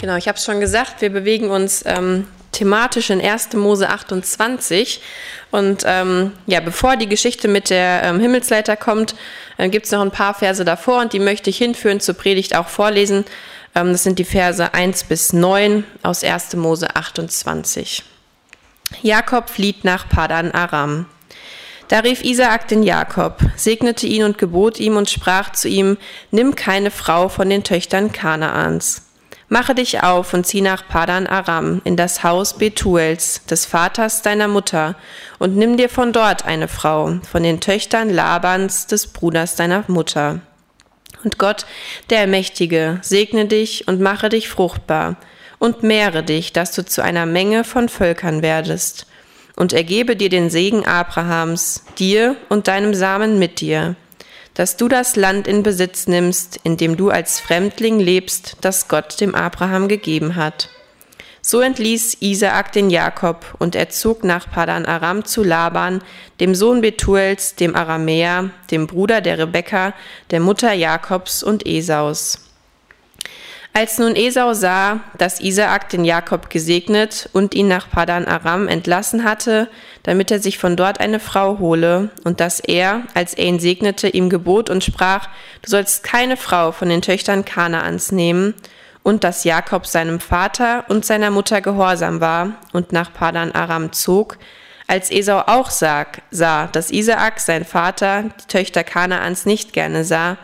Genau, ich habe es schon gesagt, wir bewegen uns ähm, thematisch in 1. Mose 28. Und ähm, ja, bevor die Geschichte mit der ähm, Himmelsleiter kommt, äh, gibt es noch ein paar Verse davor und die möchte ich hinführen zur Predigt auch vorlesen. Ähm, das sind die Verse 1 bis 9 aus 1. Mose 28. Jakob flieht nach Padan Aram. Da rief Isaak den Jakob, segnete ihn und gebot ihm und sprach zu ihm, Nimm keine Frau von den Töchtern Kanaans Mache dich auf und zieh nach Padan Aram in das Haus Betuels, des Vaters deiner Mutter, und nimm dir von dort eine Frau, von den Töchtern Labans, des Bruders deiner Mutter. Und Gott, der Mächtige, segne dich und mache dich fruchtbar und mehre dich, dass du zu einer Menge von Völkern werdest. Und ergebe dir den Segen Abrahams, dir und deinem Samen mit dir dass du das Land in Besitz nimmst, in dem du als Fremdling lebst, das Gott dem Abraham gegeben hat. So entließ Isaak den Jakob, und er zog nach Padan Aram zu Laban, dem Sohn Betuels, dem Aramäer, dem Bruder der Rebekka, der Mutter Jakobs und Esaus. Als nun Esau sah, dass Isaak den Jakob gesegnet und ihn nach Padan Aram entlassen hatte, damit er sich von dort eine Frau hole, und dass er, als er ihn segnete, ihm gebot und sprach, du sollst keine Frau von den Töchtern Kanaans nehmen, und dass Jakob seinem Vater und seiner Mutter gehorsam war und nach Padan Aram zog, als Esau auch sah, sah, dass Isaak, sein Vater, die Töchter Kanaans nicht gerne sah,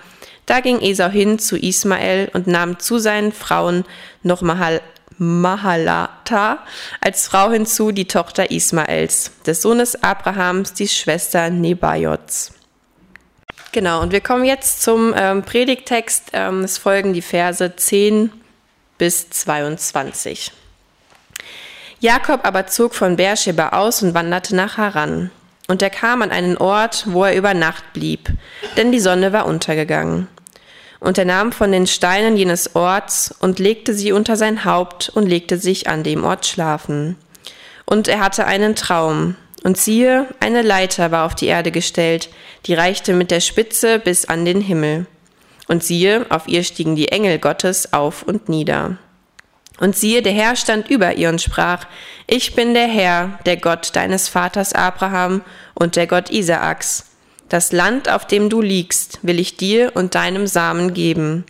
da ging Esau hin zu Ismael und nahm zu seinen Frauen noch Mahal Mahalata als Frau hinzu, die Tochter Ismaels, des Sohnes Abrahams, die Schwester Nebajots. Genau, und wir kommen jetzt zum ähm, Predigtext. Ähm, es folgen die Verse 10 bis 22. Jakob aber zog von Beersheba aus und wanderte nach Haran. Und er kam an einen Ort, wo er über Nacht blieb, denn die Sonne war untergegangen. Und er nahm von den Steinen jenes Orts und legte sie unter sein Haupt und legte sich an dem Ort schlafen. Und er hatte einen Traum. Und siehe, eine Leiter war auf die Erde gestellt, die reichte mit der Spitze bis an den Himmel. Und siehe, auf ihr stiegen die Engel Gottes auf und nieder. Und siehe, der Herr stand über ihr und sprach, Ich bin der Herr, der Gott deines Vaters Abraham und der Gott Isaaks. Das Land, auf dem du liegst, will ich dir und deinem Samen geben.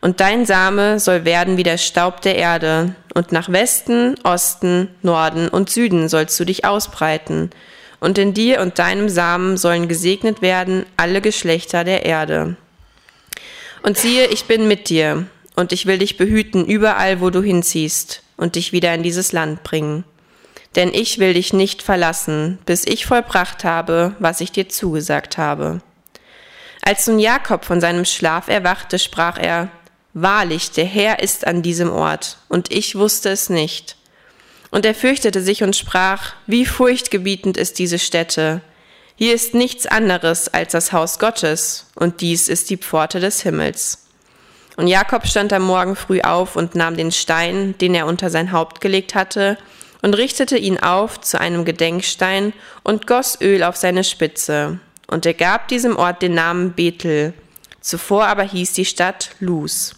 Und dein Same soll werden wie der Staub der Erde, und nach Westen, Osten, Norden und Süden sollst du dich ausbreiten. Und in dir und deinem Samen sollen gesegnet werden alle Geschlechter der Erde. Und siehe, ich bin mit dir, und ich will dich behüten überall, wo du hinziehst, und dich wieder in dieses Land bringen denn ich will dich nicht verlassen, bis ich vollbracht habe, was ich dir zugesagt habe. Als nun Jakob von seinem Schlaf erwachte, sprach er, Wahrlich, der Herr ist an diesem Ort, und ich wusste es nicht. Und er fürchtete sich und sprach, Wie furchtgebietend ist diese Stätte. Hier ist nichts anderes als das Haus Gottes, und dies ist die Pforte des Himmels. Und Jakob stand am Morgen früh auf und nahm den Stein, den er unter sein Haupt gelegt hatte, und richtete ihn auf zu einem Gedenkstein und goss Öl auf seine Spitze. Und er gab diesem Ort den Namen Bethel. Zuvor aber hieß die Stadt Luz.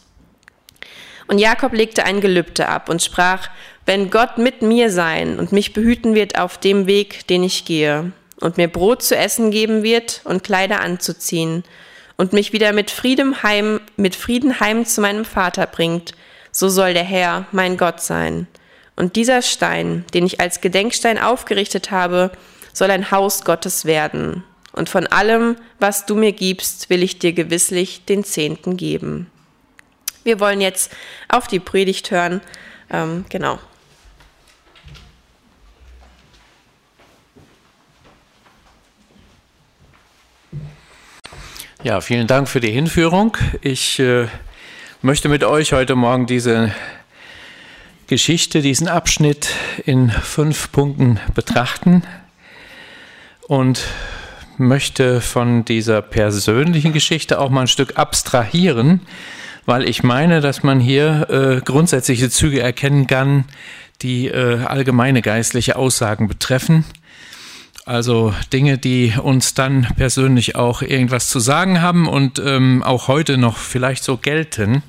Und Jakob legte ein Gelübde ab und sprach, wenn Gott mit mir sein und mich behüten wird auf dem Weg, den ich gehe, und mir Brot zu essen geben wird und Kleider anzuziehen, und mich wieder mit Frieden heim, mit Frieden heim zu meinem Vater bringt, so soll der Herr mein Gott sein und dieser Stein, den ich als Gedenkstein aufgerichtet habe, soll ein Haus Gottes werden. Und von allem, was du mir gibst, will ich dir gewisslich den Zehnten geben. Wir wollen jetzt auf die Predigt hören. Ähm, genau. Ja, vielen Dank für die Hinführung. Ich äh, möchte mit euch heute Morgen diese Geschichte, diesen Abschnitt in fünf Punkten betrachten und möchte von dieser persönlichen Geschichte auch mal ein Stück abstrahieren, weil ich meine, dass man hier äh, grundsätzliche Züge erkennen kann, die äh, allgemeine geistliche Aussagen betreffen. Also Dinge, die uns dann persönlich auch irgendwas zu sagen haben und ähm, auch heute noch vielleicht so gelten.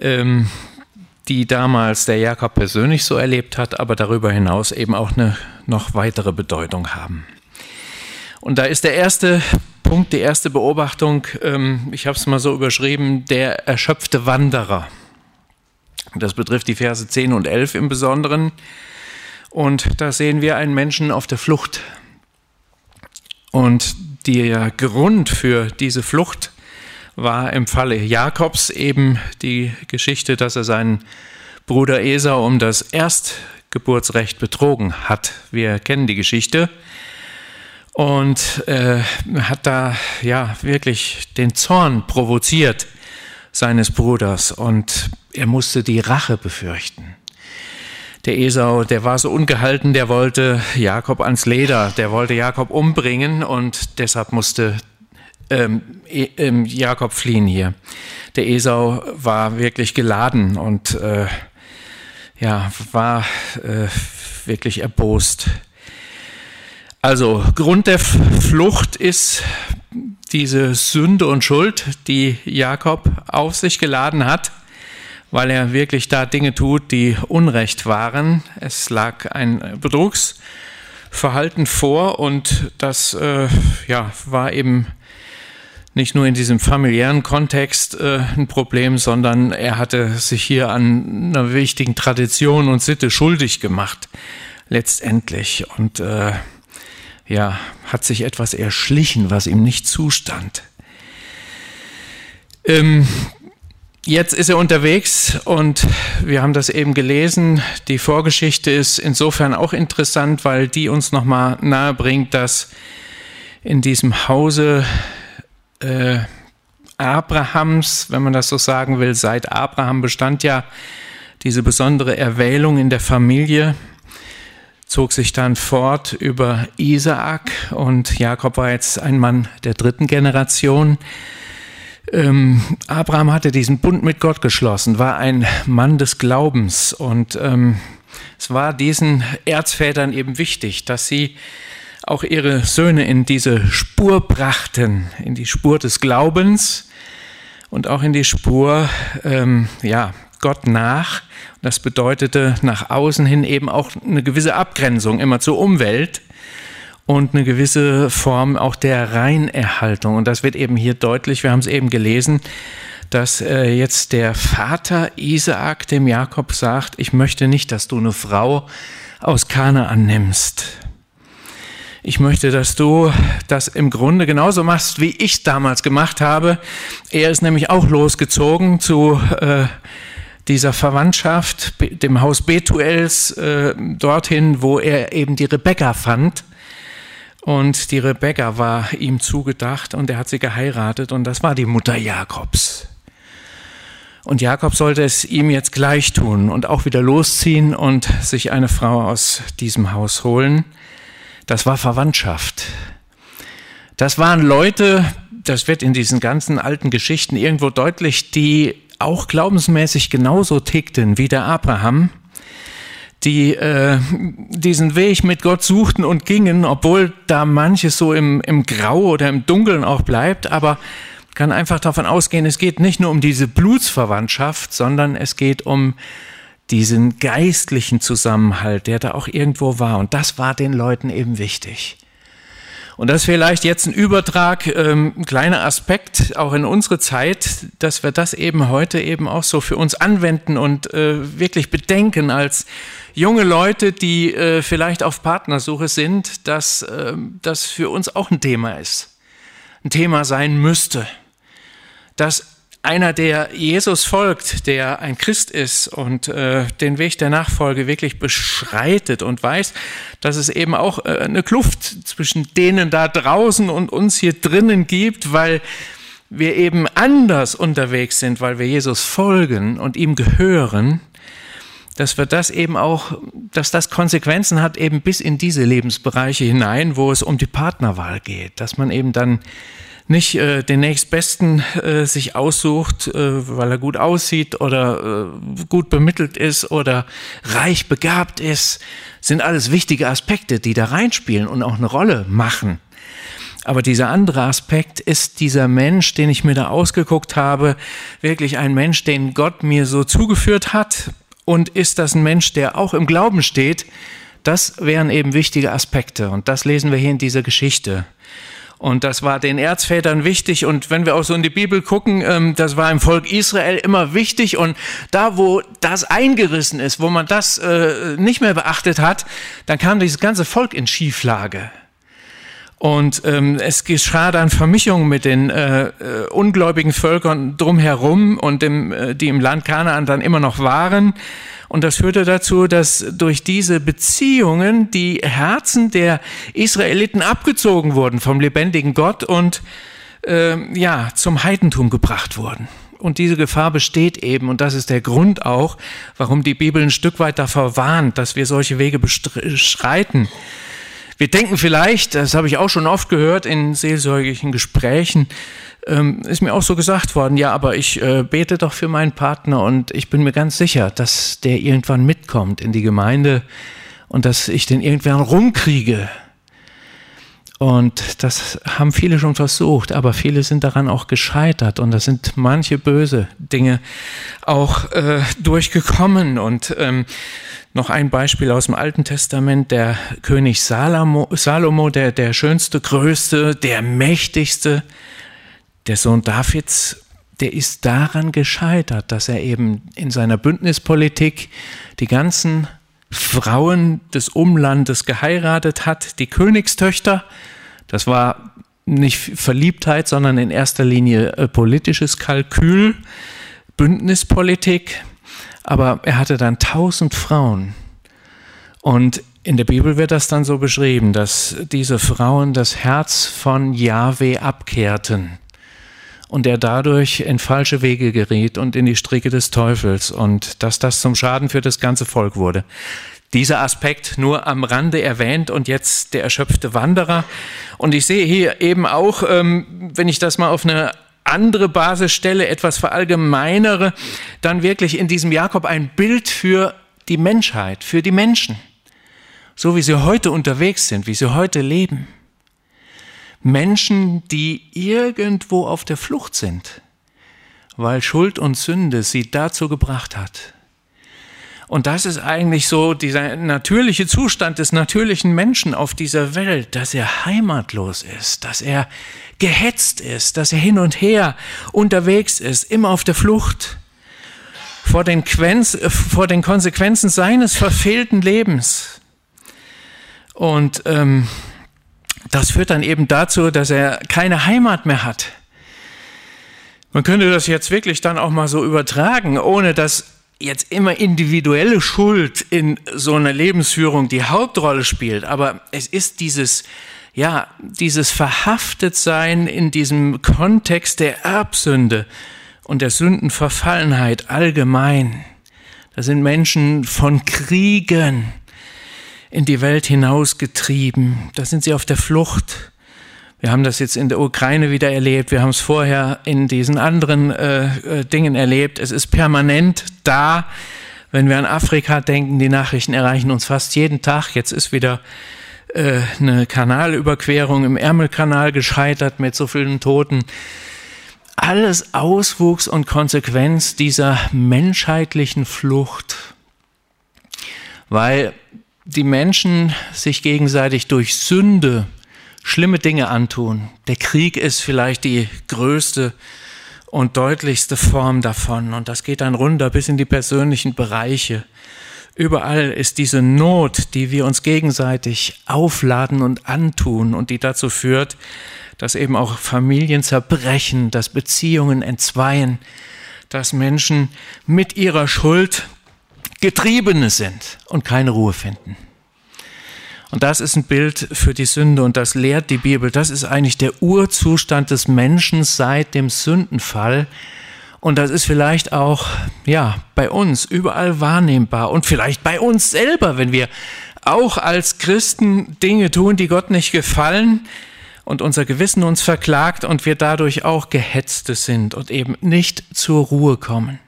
Ähm, die damals der Jakob persönlich so erlebt hat, aber darüber hinaus eben auch eine noch weitere Bedeutung haben. Und da ist der erste Punkt, die erste Beobachtung, ähm, ich habe es mal so überschrieben, der erschöpfte Wanderer. Das betrifft die Verse 10 und 11 im Besonderen. Und da sehen wir einen Menschen auf der Flucht. Und der Grund für diese Flucht war im Falle Jakobs eben die Geschichte, dass er seinen Bruder Esau um das Erstgeburtsrecht betrogen hat. Wir kennen die Geschichte. Und äh, hat da ja wirklich den Zorn provoziert seines Bruders und er musste die Rache befürchten. Der Esau, der war so ungehalten, der wollte Jakob ans Leder, der wollte Jakob umbringen und deshalb musste ähm, ähm, Jakob fliehen hier. Der Esau war wirklich geladen und äh, ja, war äh, wirklich erbost. Also Grund der Flucht ist diese Sünde und Schuld, die Jakob auf sich geladen hat, weil er wirklich da Dinge tut, die Unrecht waren. Es lag ein Betrugsverhalten vor und das äh, ja, war eben nicht nur in diesem familiären Kontext äh, ein Problem, sondern er hatte sich hier an einer wichtigen Tradition und Sitte schuldig gemacht, letztendlich. Und äh, ja, hat sich etwas erschlichen, was ihm nicht zustand. Ähm, jetzt ist er unterwegs und wir haben das eben gelesen. Die Vorgeschichte ist insofern auch interessant, weil die uns nochmal nahe bringt, dass in diesem Hause äh, Abrahams, wenn man das so sagen will, seit Abraham bestand ja diese besondere Erwählung in der Familie, zog sich dann fort über Isaak und Jakob war jetzt ein Mann der dritten Generation. Ähm, Abraham hatte diesen Bund mit Gott geschlossen, war ein Mann des Glaubens und ähm, es war diesen Erzvätern eben wichtig, dass sie auch ihre Söhne in diese Spur brachten, in die Spur des Glaubens und auch in die Spur, ähm, ja, Gott nach. Das bedeutete nach außen hin eben auch eine gewisse Abgrenzung immer zur Umwelt und eine gewisse Form auch der Reinerhaltung. Und das wird eben hier deutlich, wir haben es eben gelesen, dass äh, jetzt der Vater Isaak dem Jakob sagt, ich möchte nicht, dass du eine Frau aus Kana annimmst ich möchte, dass du das im Grunde genauso machst, wie ich damals gemacht habe. Er ist nämlich auch losgezogen zu äh, dieser Verwandtschaft, dem Haus Betuels, äh, dorthin, wo er eben die Rebecca fand. Und die Rebecca war ihm zugedacht und er hat sie geheiratet und das war die Mutter Jakobs. Und Jakob sollte es ihm jetzt gleich tun und auch wieder losziehen und sich eine Frau aus diesem Haus holen das war Verwandtschaft. Das waren Leute, das wird in diesen ganzen alten Geschichten irgendwo deutlich, die auch glaubensmäßig genauso tickten wie der Abraham, die äh, diesen Weg mit Gott suchten und gingen, obwohl da manches so im, im Grau oder im Dunkeln auch bleibt, aber kann einfach davon ausgehen, es geht nicht nur um diese Blutsverwandtschaft, sondern es geht um diesen geistlichen Zusammenhalt, der da auch irgendwo war. Und das war den Leuten eben wichtig. Und das ist vielleicht jetzt ein Übertrag, ähm, ein kleiner Aspekt auch in unsere Zeit, dass wir das eben heute eben auch so für uns anwenden und äh, wirklich bedenken als junge Leute, die äh, vielleicht auf Partnersuche sind, dass äh, das für uns auch ein Thema ist, ein Thema sein müsste, dass einer, der Jesus folgt, der ein Christ ist und äh, den Weg der Nachfolge wirklich beschreitet und weiß, dass es eben auch äh, eine Kluft zwischen denen da draußen und uns hier drinnen gibt, weil wir eben anders unterwegs sind, weil wir Jesus folgen und ihm gehören, dass wir das eben auch, dass das Konsequenzen hat eben bis in diese Lebensbereiche hinein, wo es um die Partnerwahl geht, dass man eben dann nicht äh, den nächstbesten äh, sich aussucht, äh, weil er gut aussieht oder äh, gut bemittelt ist oder reich begabt ist, sind alles wichtige Aspekte, die da reinspielen und auch eine Rolle machen. Aber dieser andere Aspekt ist dieser Mensch, den ich mir da ausgeguckt habe, wirklich ein Mensch, den Gott mir so zugeführt hat? Und ist das ein Mensch, der auch im Glauben steht? Das wären eben wichtige Aspekte. Und das lesen wir hier in dieser Geschichte. Und das war den Erzvätern wichtig. Und wenn wir auch so in die Bibel gucken, ähm, das war im Volk Israel immer wichtig. Und da, wo das eingerissen ist, wo man das äh, nicht mehr beachtet hat, dann kam dieses ganze Volk in Schieflage. Und ähm, es geschah dann Vermischung mit den äh, äh, ungläubigen Völkern drumherum und dem, äh, die im Land Kanaan dann immer noch waren. Und das führte dazu, dass durch diese Beziehungen die Herzen der Israeliten abgezogen wurden vom lebendigen Gott und äh, ja zum Heidentum gebracht wurden. Und diese Gefahr besteht eben, und das ist der Grund auch, warum die Bibel ein Stück weit davor warnt, dass wir solche Wege beschreiten. Wir denken vielleicht, das habe ich auch schon oft gehört in seelsorglichen Gesprächen, ähm, ist mir auch so gesagt worden, ja, aber ich äh, bete doch für meinen Partner und ich bin mir ganz sicher, dass der irgendwann mitkommt in die Gemeinde und dass ich den irgendwann rumkriege. Und das haben viele schon versucht, aber viele sind daran auch gescheitert und da sind manche böse Dinge auch äh, durchgekommen. Und ähm, noch ein Beispiel aus dem Alten Testament, der König Salomo, Salomo der, der schönste, größte, der mächtigste, der Sohn Davids, der ist daran gescheitert, dass er eben in seiner Bündnispolitik die ganzen Frauen des Umlandes geheiratet hat, die Königstöchter. Das war nicht Verliebtheit, sondern in erster Linie äh, politisches Kalkül, Bündnispolitik. Aber er hatte dann tausend Frauen. Und in der Bibel wird das dann so beschrieben, dass diese Frauen das Herz von Yahweh abkehrten und er dadurch in falsche Wege geriet und in die Stricke des Teufels und dass das zum Schaden für das ganze Volk wurde. Dieser Aspekt nur am Rande erwähnt und jetzt der erschöpfte Wanderer. Und ich sehe hier eben auch, ähm, wenn ich das mal auf eine andere Basis stelle, etwas verallgemeinere, dann wirklich in diesem Jakob ein Bild für die Menschheit, für die Menschen, so wie sie heute unterwegs sind, wie sie heute leben. Menschen, die irgendwo auf der Flucht sind, weil Schuld und Sünde sie dazu gebracht hat. Und das ist eigentlich so dieser natürliche Zustand des natürlichen Menschen auf dieser Welt, dass er heimatlos ist, dass er gehetzt ist, dass er hin und her unterwegs ist, immer auf der Flucht vor den, Quenz, vor den Konsequenzen seines verfehlten Lebens. Und ähm, das führt dann eben dazu, dass er keine Heimat mehr hat. Man könnte das jetzt wirklich dann auch mal so übertragen, ohne dass jetzt immer individuelle Schuld in so einer Lebensführung die Hauptrolle spielt. Aber es ist dieses, ja, dieses Verhaftetsein in diesem Kontext der Erbsünde und der Sündenverfallenheit allgemein. Da sind Menschen von Kriegen, in die Welt hinausgetrieben. Da sind sie auf der Flucht. Wir haben das jetzt in der Ukraine wieder erlebt. Wir haben es vorher in diesen anderen äh, äh, Dingen erlebt. Es ist permanent da. Wenn wir an Afrika denken, die Nachrichten erreichen uns fast jeden Tag. Jetzt ist wieder äh, eine Kanalüberquerung im Ärmelkanal gescheitert mit so vielen Toten. Alles Auswuchs und Konsequenz dieser menschheitlichen Flucht. Weil die Menschen sich gegenseitig durch Sünde schlimme Dinge antun. Der Krieg ist vielleicht die größte und deutlichste Form davon. Und das geht dann runter bis in die persönlichen Bereiche. Überall ist diese Not, die wir uns gegenseitig aufladen und antun und die dazu führt, dass eben auch Familien zerbrechen, dass Beziehungen entzweien, dass Menschen mit ihrer Schuld Getriebene sind und keine Ruhe finden. Und das ist ein Bild für die Sünde und das lehrt die Bibel. Das ist eigentlich der Urzustand des Menschen seit dem Sündenfall. Und das ist vielleicht auch, ja, bei uns überall wahrnehmbar und vielleicht bei uns selber, wenn wir auch als Christen Dinge tun, die Gott nicht gefallen und unser Gewissen uns verklagt und wir dadurch auch Gehetzte sind und eben nicht zur Ruhe kommen.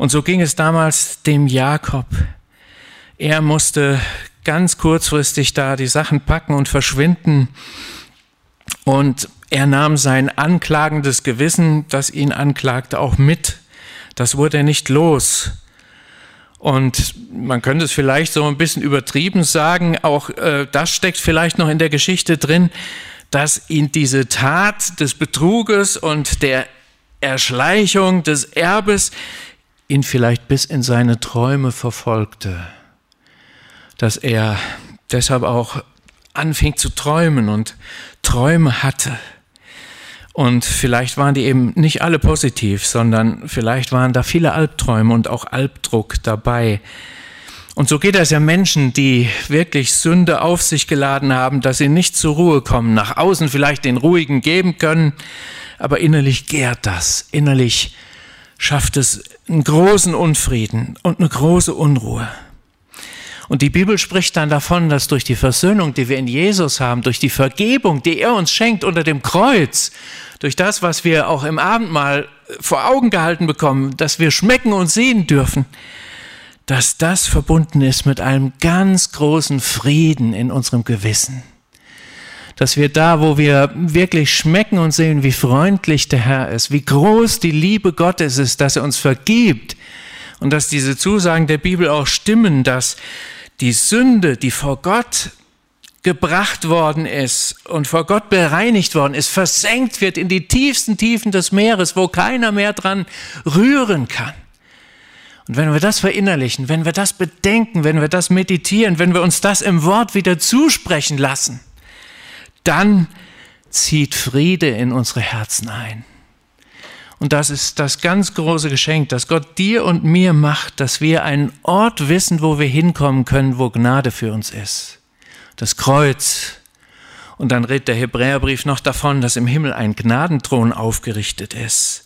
Und so ging es damals dem Jakob. Er musste ganz kurzfristig da die Sachen packen und verschwinden. Und er nahm sein anklagendes Gewissen, das ihn anklagte, auch mit. Das wurde er nicht los. Und man könnte es vielleicht so ein bisschen übertrieben sagen, auch äh, das steckt vielleicht noch in der Geschichte drin, dass ihn diese Tat des Betruges und der Erschleichung des Erbes ihn vielleicht bis in seine Träume verfolgte, dass er deshalb auch anfing zu träumen und Träume hatte. Und vielleicht waren die eben nicht alle positiv, sondern vielleicht waren da viele Albträume und auch Albdruck dabei. Und so geht es ja Menschen, die wirklich Sünde auf sich geladen haben, dass sie nicht zur Ruhe kommen, nach außen vielleicht den Ruhigen geben können, aber innerlich gärt das, innerlich schafft es einen großen Unfrieden und eine große Unruhe. Und die Bibel spricht dann davon, dass durch die Versöhnung, die wir in Jesus haben, durch die Vergebung, die er uns schenkt unter dem Kreuz, durch das, was wir auch im Abendmahl vor Augen gehalten bekommen, dass wir schmecken und sehen dürfen, dass das verbunden ist mit einem ganz großen Frieden in unserem Gewissen. Dass wir da, wo wir wirklich schmecken und sehen, wie freundlich der Herr ist, wie groß die Liebe Gottes ist, dass er uns vergibt und dass diese Zusagen der Bibel auch stimmen, dass die Sünde, die vor Gott gebracht worden ist und vor Gott bereinigt worden ist, versenkt wird in die tiefsten Tiefen des Meeres, wo keiner mehr dran rühren kann. Und wenn wir das verinnerlichen, wenn wir das bedenken, wenn wir das meditieren, wenn wir uns das im Wort wieder zusprechen lassen, dann zieht Friede in unsere Herzen ein. Und das ist das ganz große Geschenk, das Gott dir und mir macht, dass wir einen Ort wissen, wo wir hinkommen können, wo Gnade für uns ist. Das Kreuz. Und dann redet der Hebräerbrief noch davon, dass im Himmel ein Gnadenthron aufgerichtet ist,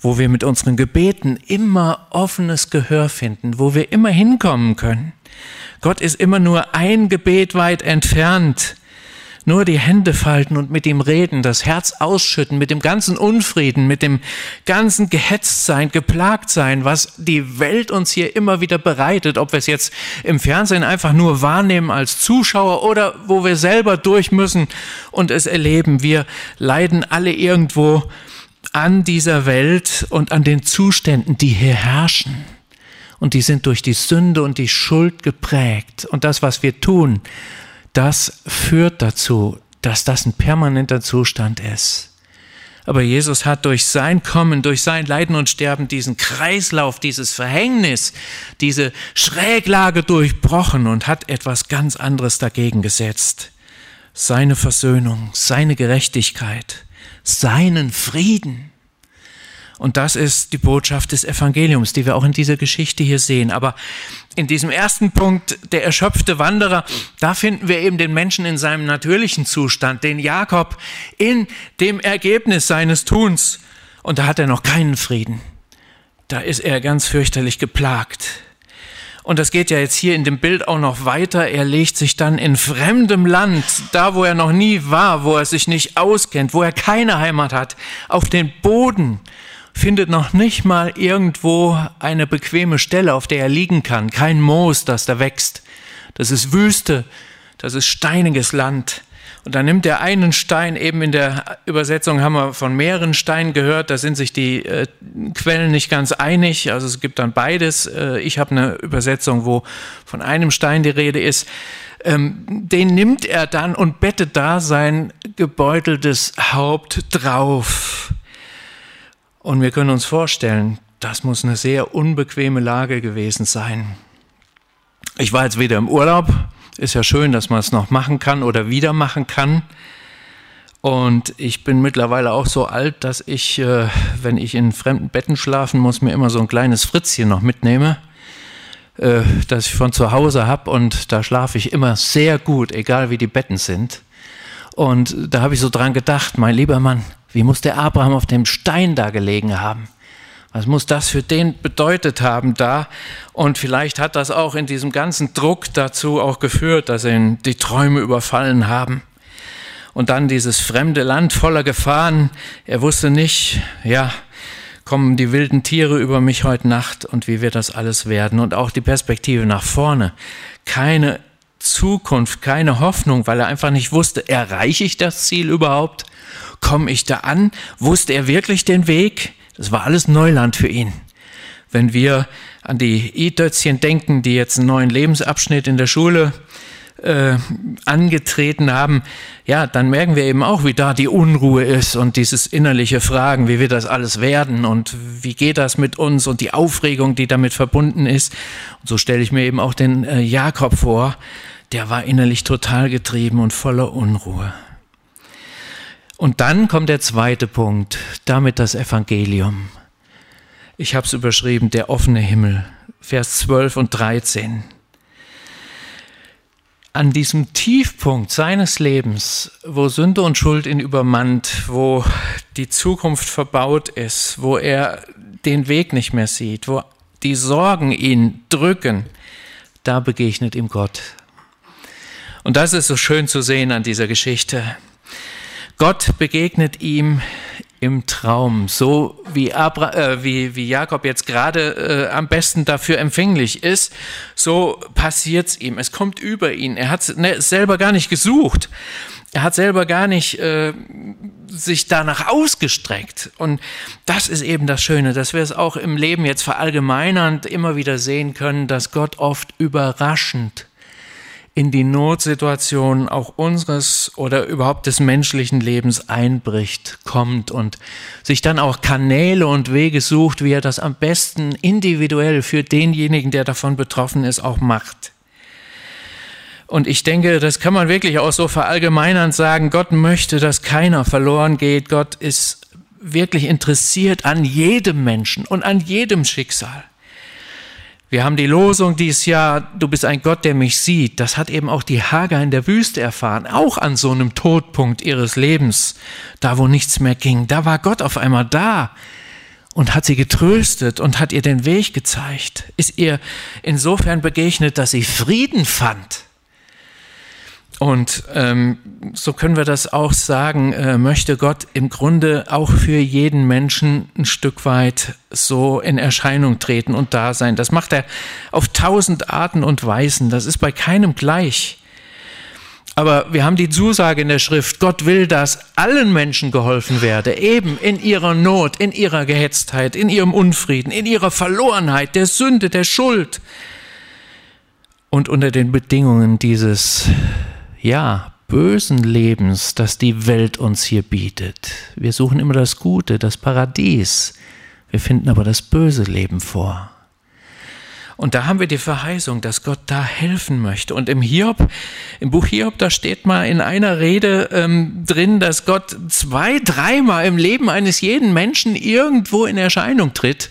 wo wir mit unseren Gebeten immer offenes Gehör finden, wo wir immer hinkommen können. Gott ist immer nur ein Gebet weit entfernt nur die Hände falten und mit ihm reden, das Herz ausschütten, mit dem ganzen Unfrieden, mit dem ganzen Gehetztsein, Geplagtsein, was die Welt uns hier immer wieder bereitet, ob wir es jetzt im Fernsehen einfach nur wahrnehmen als Zuschauer oder wo wir selber durch müssen und es erleben. Wir leiden alle irgendwo an dieser Welt und an den Zuständen, die hier herrschen. Und die sind durch die Sünde und die Schuld geprägt. Und das, was wir tun, das führt dazu, dass das ein permanenter Zustand ist. Aber Jesus hat durch sein Kommen, durch sein Leiden und Sterben diesen Kreislauf, dieses Verhängnis, diese Schräglage durchbrochen und hat etwas ganz anderes dagegen gesetzt. Seine Versöhnung, seine Gerechtigkeit, seinen Frieden. Und das ist die Botschaft des Evangeliums, die wir auch in dieser Geschichte hier sehen. Aber in diesem ersten Punkt, der erschöpfte Wanderer, da finden wir eben den Menschen in seinem natürlichen Zustand, den Jakob in dem Ergebnis seines Tuns. Und da hat er noch keinen Frieden. Da ist er ganz fürchterlich geplagt. Und das geht ja jetzt hier in dem Bild auch noch weiter. Er legt sich dann in fremdem Land, da wo er noch nie war, wo er sich nicht auskennt, wo er keine Heimat hat, auf den Boden findet noch nicht mal irgendwo eine bequeme Stelle, auf der er liegen kann. Kein Moos, das da wächst. Das ist Wüste, das ist steiniges Land. Und dann nimmt er einen Stein, eben in der Übersetzung haben wir von mehreren Steinen gehört, da sind sich die äh, Quellen nicht ganz einig, also es gibt dann beides. Äh, ich habe eine Übersetzung, wo von einem Stein die Rede ist. Ähm, den nimmt er dann und bettet da sein gebeuteltes Haupt drauf. Und wir können uns vorstellen, das muss eine sehr unbequeme Lage gewesen sein. Ich war jetzt wieder im Urlaub. Ist ja schön, dass man es noch machen kann oder wieder machen kann. Und ich bin mittlerweile auch so alt, dass ich, äh, wenn ich in fremden Betten schlafen muss, mir immer so ein kleines Fritzchen noch mitnehme, äh, das ich von zu Hause habe. Und da schlafe ich immer sehr gut, egal wie die Betten sind. Und da habe ich so dran gedacht, mein lieber Mann, wie muss der Abraham auf dem Stein da gelegen haben? Was muss das für den bedeutet haben da? Und vielleicht hat das auch in diesem ganzen Druck dazu auch geführt, dass ihn die Träume überfallen haben. Und dann dieses fremde Land voller Gefahren. Er wusste nicht, ja, kommen die wilden Tiere über mich heute Nacht und wie wird das alles werden? Und auch die Perspektive nach vorne. Keine Zukunft, keine Hoffnung, weil er einfach nicht wusste, erreiche ich das Ziel überhaupt? Komme ich da an? Wusste er wirklich den Weg? Das war alles Neuland für ihn. Wenn wir an die I-Dötzchen denken, die jetzt einen neuen Lebensabschnitt in der Schule äh, angetreten haben, ja, dann merken wir eben auch, wie da die Unruhe ist und dieses innerliche Fragen, wie wird das alles werden und wie geht das mit uns und die Aufregung, die damit verbunden ist. Und so stelle ich mir eben auch den äh, Jakob vor, der war innerlich total getrieben und voller Unruhe. Und dann kommt der zweite Punkt, damit das Evangelium. Ich habe es überschrieben, der offene Himmel, Vers 12 und 13 an diesem Tiefpunkt seines Lebens, wo Sünde und Schuld ihn übermannt, wo die Zukunft verbaut ist, wo er den Weg nicht mehr sieht, wo die Sorgen ihn drücken, da begegnet ihm Gott. Und das ist so schön zu sehen an dieser Geschichte. Gott begegnet ihm im Traum, so wie, Abra äh, wie, wie Jakob jetzt gerade äh, am besten dafür empfänglich ist, so passiert es ihm. Es kommt über ihn. Er hat ne, selber gar nicht gesucht. Er hat selber gar nicht äh, sich danach ausgestreckt. Und das ist eben das Schöne, dass wir es auch im Leben jetzt verallgemeinernd immer wieder sehen können, dass Gott oft überraschend in die Notsituation auch unseres oder überhaupt des menschlichen Lebens einbricht, kommt und sich dann auch Kanäle und Wege sucht, wie er das am besten individuell für denjenigen, der davon betroffen ist, auch macht. Und ich denke, das kann man wirklich auch so verallgemeinernd sagen, Gott möchte, dass keiner verloren geht. Gott ist wirklich interessiert an jedem Menschen und an jedem Schicksal. Wir haben die Losung dieses Jahr, du bist ein Gott, der mich sieht. Das hat eben auch die Hager in der Wüste erfahren, auch an so einem Todpunkt ihres Lebens, da wo nichts mehr ging. Da war Gott auf einmal da und hat sie getröstet und hat ihr den Weg gezeigt, ist ihr insofern begegnet, dass sie Frieden fand. Und ähm, so können wir das auch sagen, äh, möchte Gott im Grunde auch für jeden Menschen ein Stück weit so in Erscheinung treten und da sein. Das macht er auf tausend Arten und Weisen. Das ist bei keinem gleich. Aber wir haben die Zusage in der Schrift, Gott will, dass allen Menschen geholfen werde, eben in ihrer Not, in ihrer Gehetztheit, in ihrem Unfrieden, in ihrer Verlorenheit, der Sünde, der Schuld und unter den Bedingungen dieses ja, bösen Lebens, das die Welt uns hier bietet. Wir suchen immer das Gute, das Paradies. Wir finden aber das böse Leben vor. Und da haben wir die Verheißung, dass Gott da helfen möchte. Und im Hiob, im Buch Hiob, da steht mal in einer Rede ähm, drin, dass Gott zwei, dreimal im Leben eines jeden Menschen irgendwo in Erscheinung tritt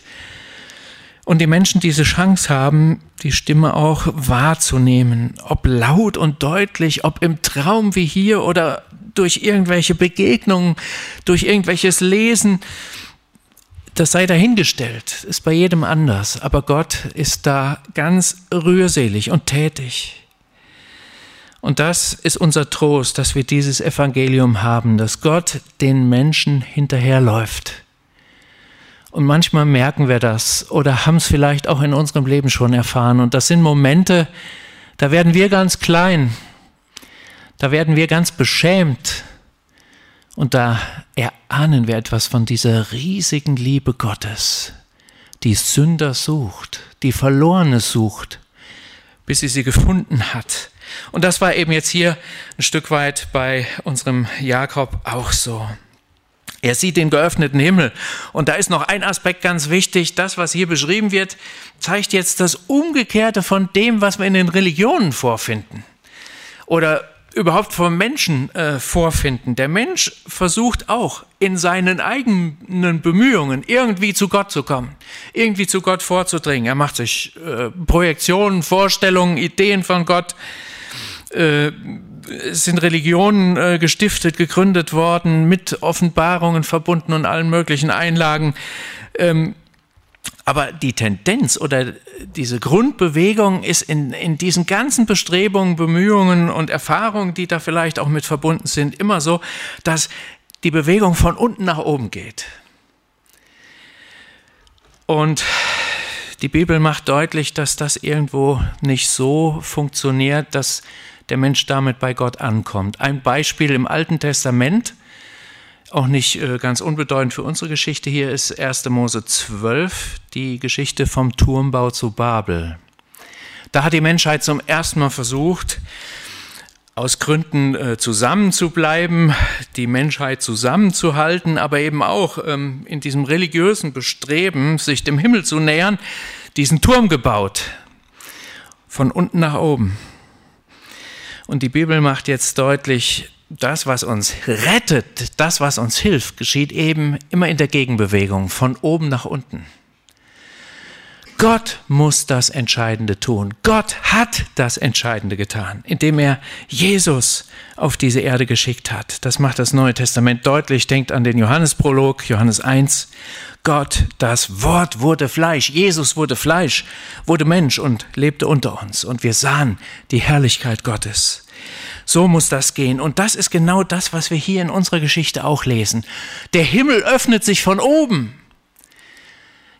und die Menschen diese Chance haben, die Stimme auch wahrzunehmen, ob laut und deutlich, ob im Traum wie hier oder durch irgendwelche Begegnungen, durch irgendwelches Lesen, das sei dahingestellt, ist bei jedem anders, aber Gott ist da ganz rührselig und tätig. Und das ist unser Trost, dass wir dieses Evangelium haben, dass Gott den Menschen hinterherläuft und manchmal merken wir das oder haben es vielleicht auch in unserem Leben schon erfahren. Und das sind Momente, da werden wir ganz klein, da werden wir ganz beschämt. Und da erahnen wir etwas von dieser riesigen Liebe Gottes, die Sünder sucht, die Verlorene sucht, bis sie sie gefunden hat. Und das war eben jetzt hier ein Stück weit bei unserem Jakob auch so. Er sieht den geöffneten Himmel. Und da ist noch ein Aspekt ganz wichtig. Das, was hier beschrieben wird, zeigt jetzt das Umgekehrte von dem, was wir in den Religionen vorfinden. Oder überhaupt vom Menschen äh, vorfinden. Der Mensch versucht auch in seinen eigenen Bemühungen irgendwie zu Gott zu kommen, irgendwie zu Gott vorzudringen. Er macht sich äh, Projektionen, Vorstellungen, Ideen von Gott. Äh, sind Religionen äh, gestiftet, gegründet worden, mit Offenbarungen verbunden und allen möglichen Einlagen. Ähm, aber die Tendenz oder diese Grundbewegung ist in, in diesen ganzen Bestrebungen, Bemühungen und Erfahrungen, die da vielleicht auch mit verbunden sind, immer so, dass die Bewegung von unten nach oben geht. Und die Bibel macht deutlich, dass das irgendwo nicht so funktioniert, dass der Mensch damit bei Gott ankommt. Ein Beispiel im Alten Testament, auch nicht äh, ganz unbedeutend für unsere Geschichte hier, ist 1. Mose 12, die Geschichte vom Turmbau zu Babel. Da hat die Menschheit zum ersten Mal versucht, aus Gründen äh, zusammenzubleiben, die Menschheit zusammenzuhalten, aber eben auch ähm, in diesem religiösen Bestreben, sich dem Himmel zu nähern, diesen Turm gebaut, von unten nach oben. Und die Bibel macht jetzt deutlich, das, was uns rettet, das, was uns hilft, geschieht eben immer in der Gegenbewegung, von oben nach unten. Gott muss das Entscheidende tun. Gott hat das Entscheidende getan, indem er Jesus auf diese Erde geschickt hat. Das macht das Neue Testament deutlich. Denkt an den Johannesprolog, Johannes 1. Gott, das Wort wurde Fleisch. Jesus wurde Fleisch, wurde Mensch und lebte unter uns. Und wir sahen die Herrlichkeit Gottes. So muss das gehen. Und das ist genau das, was wir hier in unserer Geschichte auch lesen. Der Himmel öffnet sich von oben.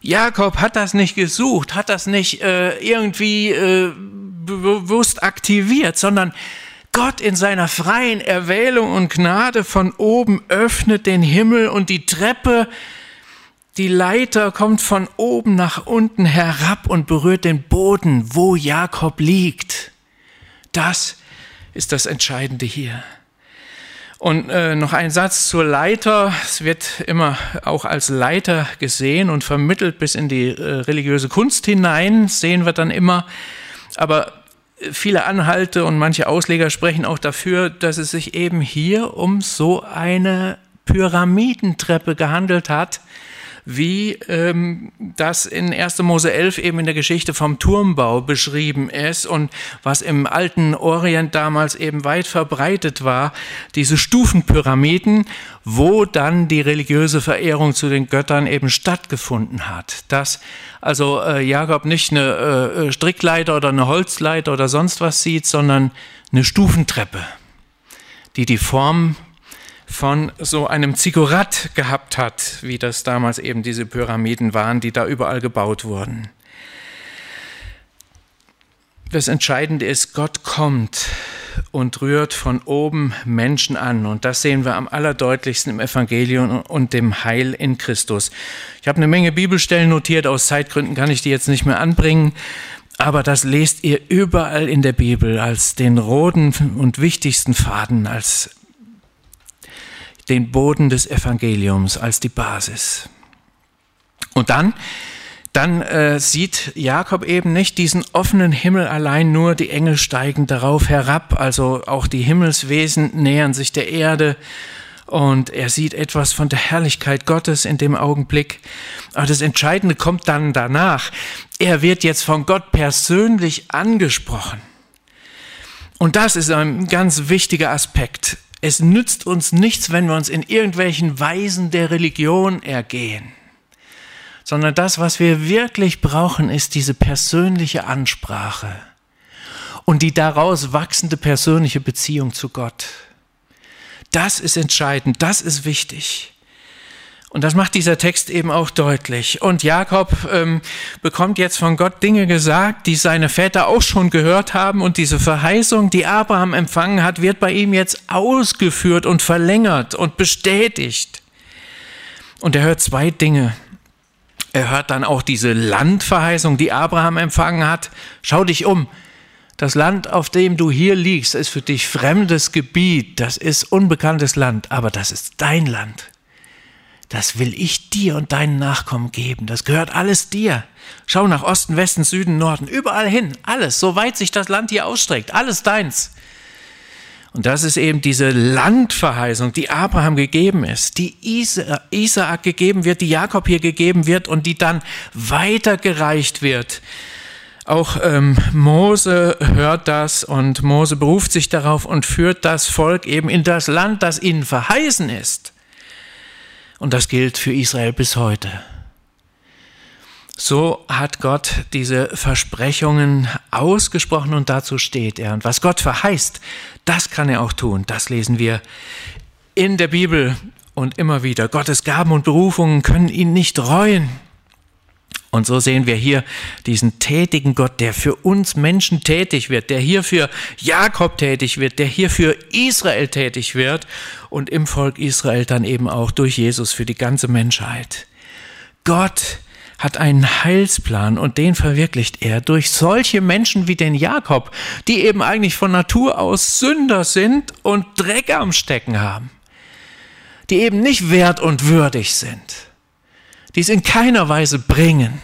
Jakob hat das nicht gesucht, hat das nicht äh, irgendwie äh, bewusst aktiviert, sondern Gott in seiner freien Erwählung und Gnade von oben öffnet den Himmel und die Treppe, die Leiter kommt von oben nach unten herab und berührt den Boden, wo Jakob liegt. Das ist das Entscheidende hier. Und äh, noch ein Satz zur Leiter. Es wird immer auch als Leiter gesehen und vermittelt bis in die äh, religiöse Kunst hinein, sehen wir dann immer. Aber viele Anhalte und manche Ausleger sprechen auch dafür, dass es sich eben hier um so eine Pyramidentreppe gehandelt hat, wie ähm, das in 1. Mose 11 eben in der Geschichte vom Turmbau beschrieben ist und was im alten Orient damals eben weit verbreitet war, diese Stufenpyramiden, wo dann die religiöse Verehrung zu den Göttern eben stattgefunden hat. Dass also äh, Jakob nicht eine äh, Strickleiter oder eine Holzleiter oder sonst was sieht, sondern eine Stufentreppe, die die Form von so einem Ziggurat gehabt hat, wie das damals eben diese Pyramiden waren, die da überall gebaut wurden. Das Entscheidende ist, Gott kommt und rührt von oben Menschen an. Und das sehen wir am allerdeutlichsten im Evangelium und dem Heil in Christus. Ich habe eine Menge Bibelstellen notiert, aus Zeitgründen kann ich die jetzt nicht mehr anbringen. Aber das lest ihr überall in der Bibel als den roten und wichtigsten Faden, als den Boden des Evangeliums als die Basis. Und dann, dann äh, sieht Jakob eben nicht diesen offenen Himmel allein nur, die Engel steigen darauf herab, also auch die Himmelswesen nähern sich der Erde und er sieht etwas von der Herrlichkeit Gottes in dem Augenblick. Aber das Entscheidende kommt dann danach. Er wird jetzt von Gott persönlich angesprochen. Und das ist ein ganz wichtiger Aspekt. Es nützt uns nichts, wenn wir uns in irgendwelchen Weisen der Religion ergehen, sondern das, was wir wirklich brauchen, ist diese persönliche Ansprache und die daraus wachsende persönliche Beziehung zu Gott. Das ist entscheidend, das ist wichtig. Und das macht dieser Text eben auch deutlich. Und Jakob ähm, bekommt jetzt von Gott Dinge gesagt, die seine Väter auch schon gehört haben. Und diese Verheißung, die Abraham empfangen hat, wird bei ihm jetzt ausgeführt und verlängert und bestätigt. Und er hört zwei Dinge. Er hört dann auch diese Landverheißung, die Abraham empfangen hat. Schau dich um. Das Land, auf dem du hier liegst, ist für dich fremdes Gebiet. Das ist unbekanntes Land, aber das ist dein Land das will ich dir und deinen Nachkommen geben. Das gehört alles dir. Schau nach Osten, Westen, Süden, Norden, überall hin, alles, soweit sich das Land hier ausstreckt, alles deins. Und das ist eben diese Landverheißung, die Abraham gegeben ist, die Isaak gegeben wird, die Jakob hier gegeben wird und die dann weitergereicht wird. Auch ähm, Mose hört das und Mose beruft sich darauf und führt das Volk eben in das Land, das ihnen verheißen ist. Und das gilt für Israel bis heute. So hat Gott diese Versprechungen ausgesprochen und dazu steht er. Und was Gott verheißt, das kann er auch tun. Das lesen wir in der Bibel und immer wieder. Gottes Gaben und Berufungen können ihn nicht reuen. Und so sehen wir hier diesen tätigen Gott, der für uns Menschen tätig wird, der hier für Jakob tätig wird, der hier für Israel tätig wird und im Volk Israel dann eben auch durch Jesus für die ganze Menschheit. Gott hat einen Heilsplan und den verwirklicht er durch solche Menschen wie den Jakob, die eben eigentlich von Natur aus Sünder sind und Dreck am Stecken haben, die eben nicht wert und würdig sind die es in keiner Weise bringen,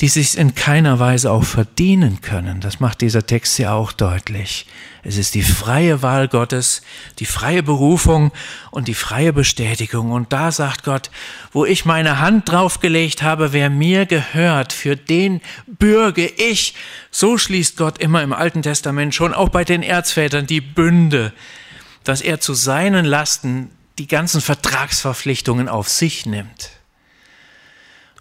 die sich in keiner Weise auch verdienen können. Das macht dieser Text ja auch deutlich. Es ist die freie Wahl Gottes, die freie Berufung und die freie Bestätigung. Und da sagt Gott, wo ich meine Hand draufgelegt habe, wer mir gehört, für den bürge ich. So schließt Gott immer im Alten Testament schon auch bei den Erzvätern die Bünde, dass er zu seinen Lasten die ganzen Vertragsverpflichtungen auf sich nimmt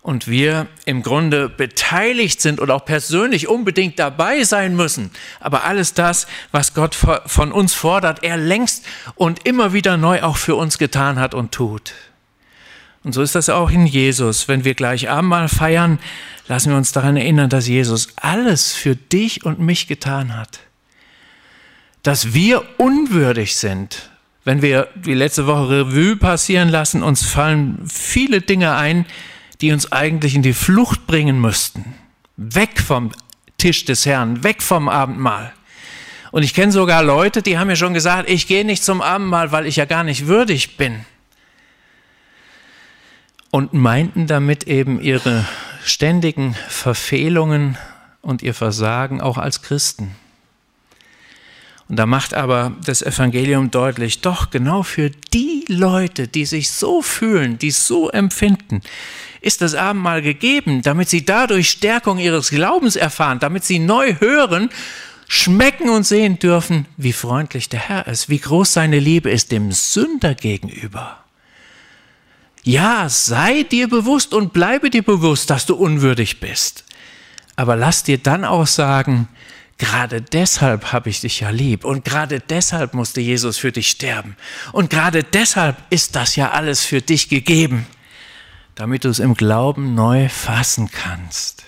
und wir im Grunde beteiligt sind und auch persönlich unbedingt dabei sein müssen. Aber alles das, was Gott von uns fordert, er längst und immer wieder neu auch für uns getan hat und tut. Und so ist das auch in Jesus. Wenn wir gleich Abendmahl feiern, lassen wir uns daran erinnern, dass Jesus alles für dich und mich getan hat. Dass wir unwürdig sind. Wenn wir die letzte Woche Revue passieren lassen, uns fallen viele Dinge ein, die uns eigentlich in die Flucht bringen müssten. Weg vom Tisch des Herrn, weg vom Abendmahl. Und ich kenne sogar Leute, die haben mir schon gesagt, ich gehe nicht zum Abendmahl, weil ich ja gar nicht würdig bin. Und meinten damit eben ihre ständigen Verfehlungen und ihr Versagen auch als Christen. Und da macht aber das Evangelium deutlich, doch genau für die Leute, die sich so fühlen, die so empfinden, ist das Abendmahl gegeben, damit sie dadurch Stärkung ihres Glaubens erfahren, damit sie neu hören, schmecken und sehen dürfen, wie freundlich der Herr ist, wie groß seine Liebe ist dem Sünder gegenüber. Ja, sei dir bewusst und bleibe dir bewusst, dass du unwürdig bist. Aber lass dir dann auch sagen, gerade deshalb habe ich dich ja lieb und gerade deshalb musste Jesus für dich sterben und gerade deshalb ist das ja alles für dich gegeben damit du es im Glauben neu fassen kannst.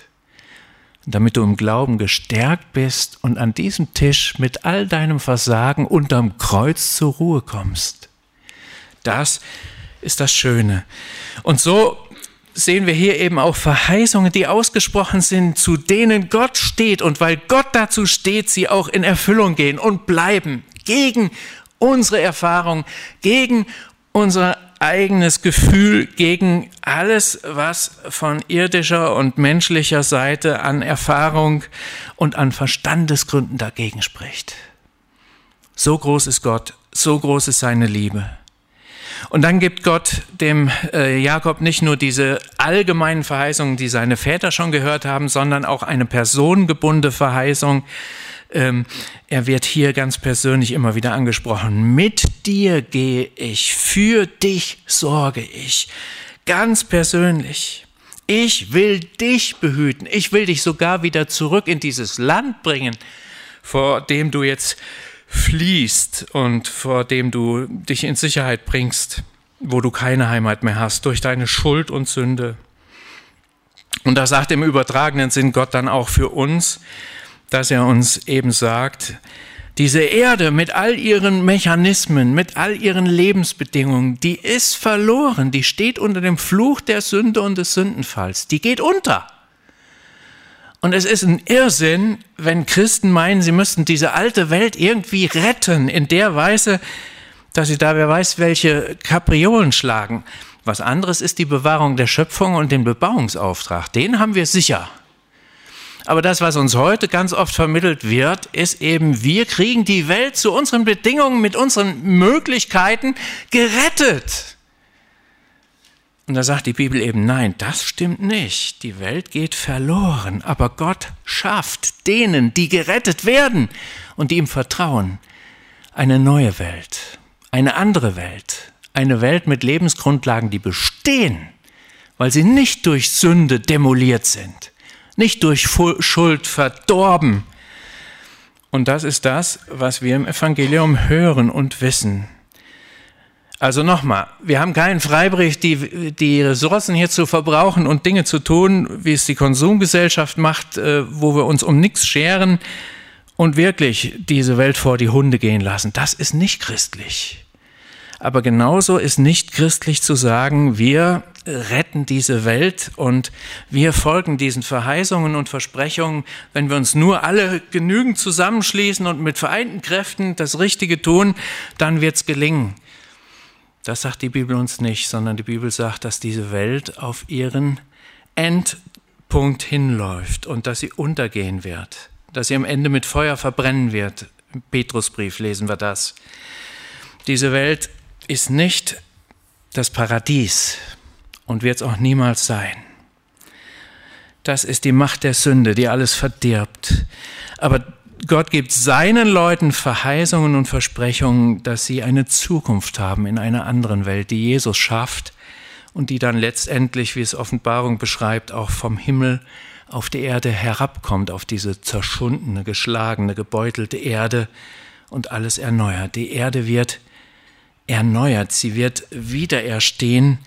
Damit du im Glauben gestärkt bist und an diesem Tisch mit all deinem Versagen unterm Kreuz zur Ruhe kommst. Das ist das Schöne. Und so sehen wir hier eben auch Verheißungen, die ausgesprochen sind, zu denen Gott steht und weil Gott dazu steht, sie auch in Erfüllung gehen und bleiben gegen unsere Erfahrung, gegen unsere eigenes Gefühl gegen alles, was von irdischer und menschlicher Seite an Erfahrung und an Verstandesgründen dagegen spricht. So groß ist Gott, so groß ist seine Liebe. Und dann gibt Gott dem äh, Jakob nicht nur diese allgemeinen Verheißungen, die seine Väter schon gehört haben, sondern auch eine personengebundene Verheißung, ähm, er wird hier ganz persönlich immer wieder angesprochen. Mit dir gehe ich, für dich sorge ich. Ganz persönlich. Ich will dich behüten. Ich will dich sogar wieder zurück in dieses Land bringen, vor dem du jetzt fliehst und vor dem du dich in Sicherheit bringst, wo du keine Heimat mehr hast durch deine Schuld und Sünde. Und da sagt im übertragenen Sinn Gott dann auch für uns, dass er uns eben sagt, diese Erde mit all ihren Mechanismen, mit all ihren Lebensbedingungen, die ist verloren, die steht unter dem Fluch der Sünde und des Sündenfalls, die geht unter. Und es ist ein Irrsinn, wenn Christen meinen, sie müssten diese alte Welt irgendwie retten, in der Weise, dass sie da wer weiß, welche Kapriolen schlagen. Was anderes ist die Bewahrung der Schöpfung und den Bebauungsauftrag. Den haben wir sicher. Aber das, was uns heute ganz oft vermittelt wird, ist eben, wir kriegen die Welt zu unseren Bedingungen, mit unseren Möglichkeiten gerettet. Und da sagt die Bibel eben, nein, das stimmt nicht. Die Welt geht verloren, aber Gott schafft denen, die gerettet werden und die ihm vertrauen, eine neue Welt, eine andere Welt, eine Welt mit Lebensgrundlagen, die bestehen, weil sie nicht durch Sünde demoliert sind, nicht durch Schuld verdorben. Und das ist das, was wir im Evangelium hören und wissen. Also nochmal, wir haben keinen Freibrief, die, die Ressourcen hier zu verbrauchen und Dinge zu tun, wie es die Konsumgesellschaft macht, äh, wo wir uns um nichts scheren und wirklich diese Welt vor die Hunde gehen lassen. Das ist nicht christlich. Aber genauso ist nicht christlich zu sagen, wir retten diese Welt und wir folgen diesen Verheißungen und Versprechungen, wenn wir uns nur alle genügend zusammenschließen und mit vereinten Kräften das Richtige tun, dann wird es gelingen. Das sagt die Bibel uns nicht, sondern die Bibel sagt, dass diese Welt auf ihren Endpunkt hinläuft und dass sie untergehen wird, dass sie am Ende mit Feuer verbrennen wird. Im Petrusbrief lesen wir das. Diese Welt ist nicht das Paradies und wird es auch niemals sein. Das ist die Macht der Sünde, die alles verdirbt. Aber Gott gibt seinen Leuten Verheißungen und Versprechungen, dass sie eine Zukunft haben in einer anderen Welt, die Jesus schafft und die dann letztendlich, wie es Offenbarung beschreibt, auch vom Himmel auf die Erde herabkommt, auf diese zerschundene, geschlagene, gebeutelte Erde und alles erneuert. Die Erde wird erneuert, sie wird wieder erstehen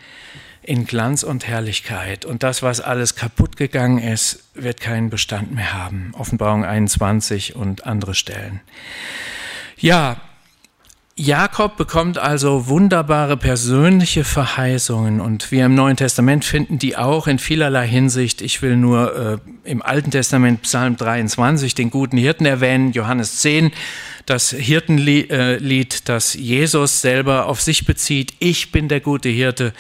in Glanz und Herrlichkeit. Und das, was alles kaputt gegangen ist, wird keinen Bestand mehr haben. Offenbarung 21 und andere Stellen. Ja, Jakob bekommt also wunderbare persönliche Verheißungen und wir im Neuen Testament finden die auch in vielerlei Hinsicht. Ich will nur äh, im Alten Testament Psalm 23 den guten Hirten erwähnen, Johannes 10 das Hirtenlied, äh, das Jesus selber auf sich bezieht. Ich bin der gute Hirte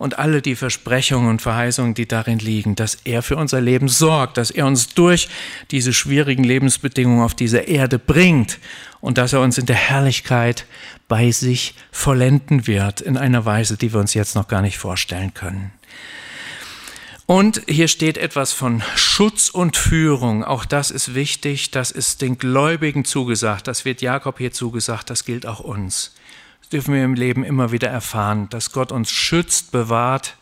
und alle die Versprechungen und Verheißungen, die darin liegen, dass er für unser Leben sorgt, dass er uns durch diese schwierigen Lebensbedingungen auf diese Erde bringt und dass er uns in der Herrlichkeit bei sich vollenden wird in einer Weise, die wir uns jetzt noch gar nicht vorstellen können. Und hier steht etwas von Schutz und Führung. Auch das ist wichtig. Das ist den Gläubigen zugesagt. Das wird Jakob hier zugesagt. Das gilt auch uns dürfen wir im Leben immer wieder erfahren, dass Gott uns schützt, bewahrt,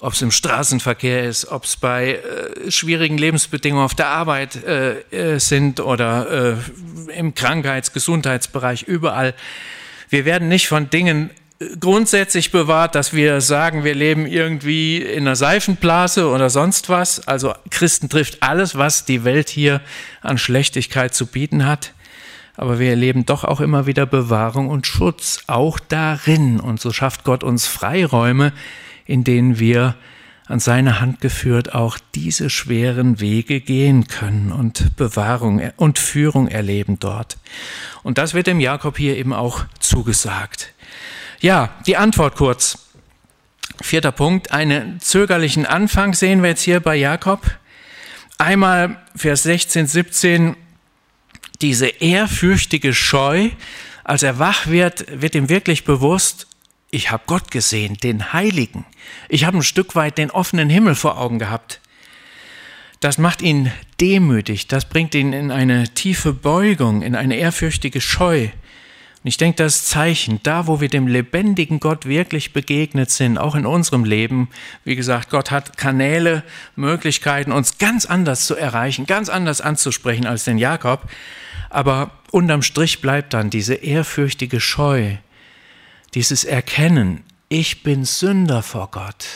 ob es im Straßenverkehr ist, ob es bei äh, schwierigen Lebensbedingungen auf der Arbeit äh, äh sind oder äh, im Krankheits-, Gesundheitsbereich, überall. Wir werden nicht von Dingen grundsätzlich bewahrt, dass wir sagen, wir leben irgendwie in einer Seifenblase oder sonst was. Also Christen trifft alles, was die Welt hier an Schlechtigkeit zu bieten hat aber wir erleben doch auch immer wieder Bewahrung und Schutz, auch darin. Und so schafft Gott uns Freiräume, in denen wir an seine Hand geführt auch diese schweren Wege gehen können und Bewahrung und Führung erleben dort. Und das wird dem Jakob hier eben auch zugesagt. Ja, die Antwort kurz. Vierter Punkt, einen zögerlichen Anfang sehen wir jetzt hier bei Jakob. Einmal Vers 16, 17, diese ehrfürchtige Scheu, als er wach wird, wird ihm wirklich bewusst, ich habe Gott gesehen, den Heiligen. Ich habe ein Stück weit den offenen Himmel vor Augen gehabt. Das macht ihn demütig, das bringt ihn in eine tiefe Beugung, in eine ehrfürchtige Scheu. Und ich denke, das Zeichen, da wo wir dem lebendigen Gott wirklich begegnet sind, auch in unserem Leben, wie gesagt, Gott hat Kanäle, Möglichkeiten, uns ganz anders zu erreichen, ganz anders anzusprechen als den Jakob. Aber unterm Strich bleibt dann diese ehrfürchtige Scheu, dieses Erkennen, ich bin Sünder vor Gott,